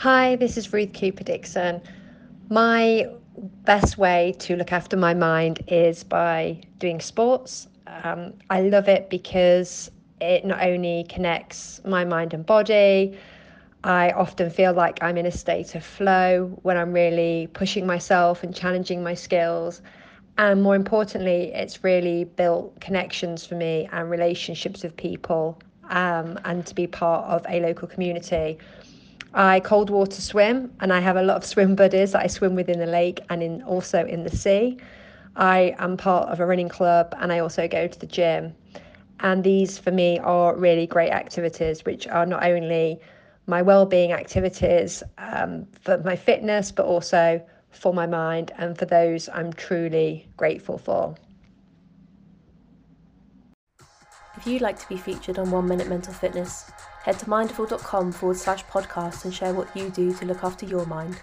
Hi, this is Ruth Cooper Dixon. My best way to look after my mind is by doing sports. Um, I love it because it not only connects my mind and body, I often feel like I'm in a state of flow when I'm really pushing myself and challenging my skills. And more importantly, it's really built connections for me and relationships with people um, and to be part of a local community. I cold water swim and I have a lot of swim buddies that I swim with in the lake and in also in the sea. I am part of a running club and I also go to the gym. And these for me are really great activities, which are not only my well-being activities um, for my fitness, but also for my mind and for those I'm truly grateful for. If you'd like to be featured on One Minute Mental Fitness, head to mindful.com forward slash podcast and share what you do to look after your mind.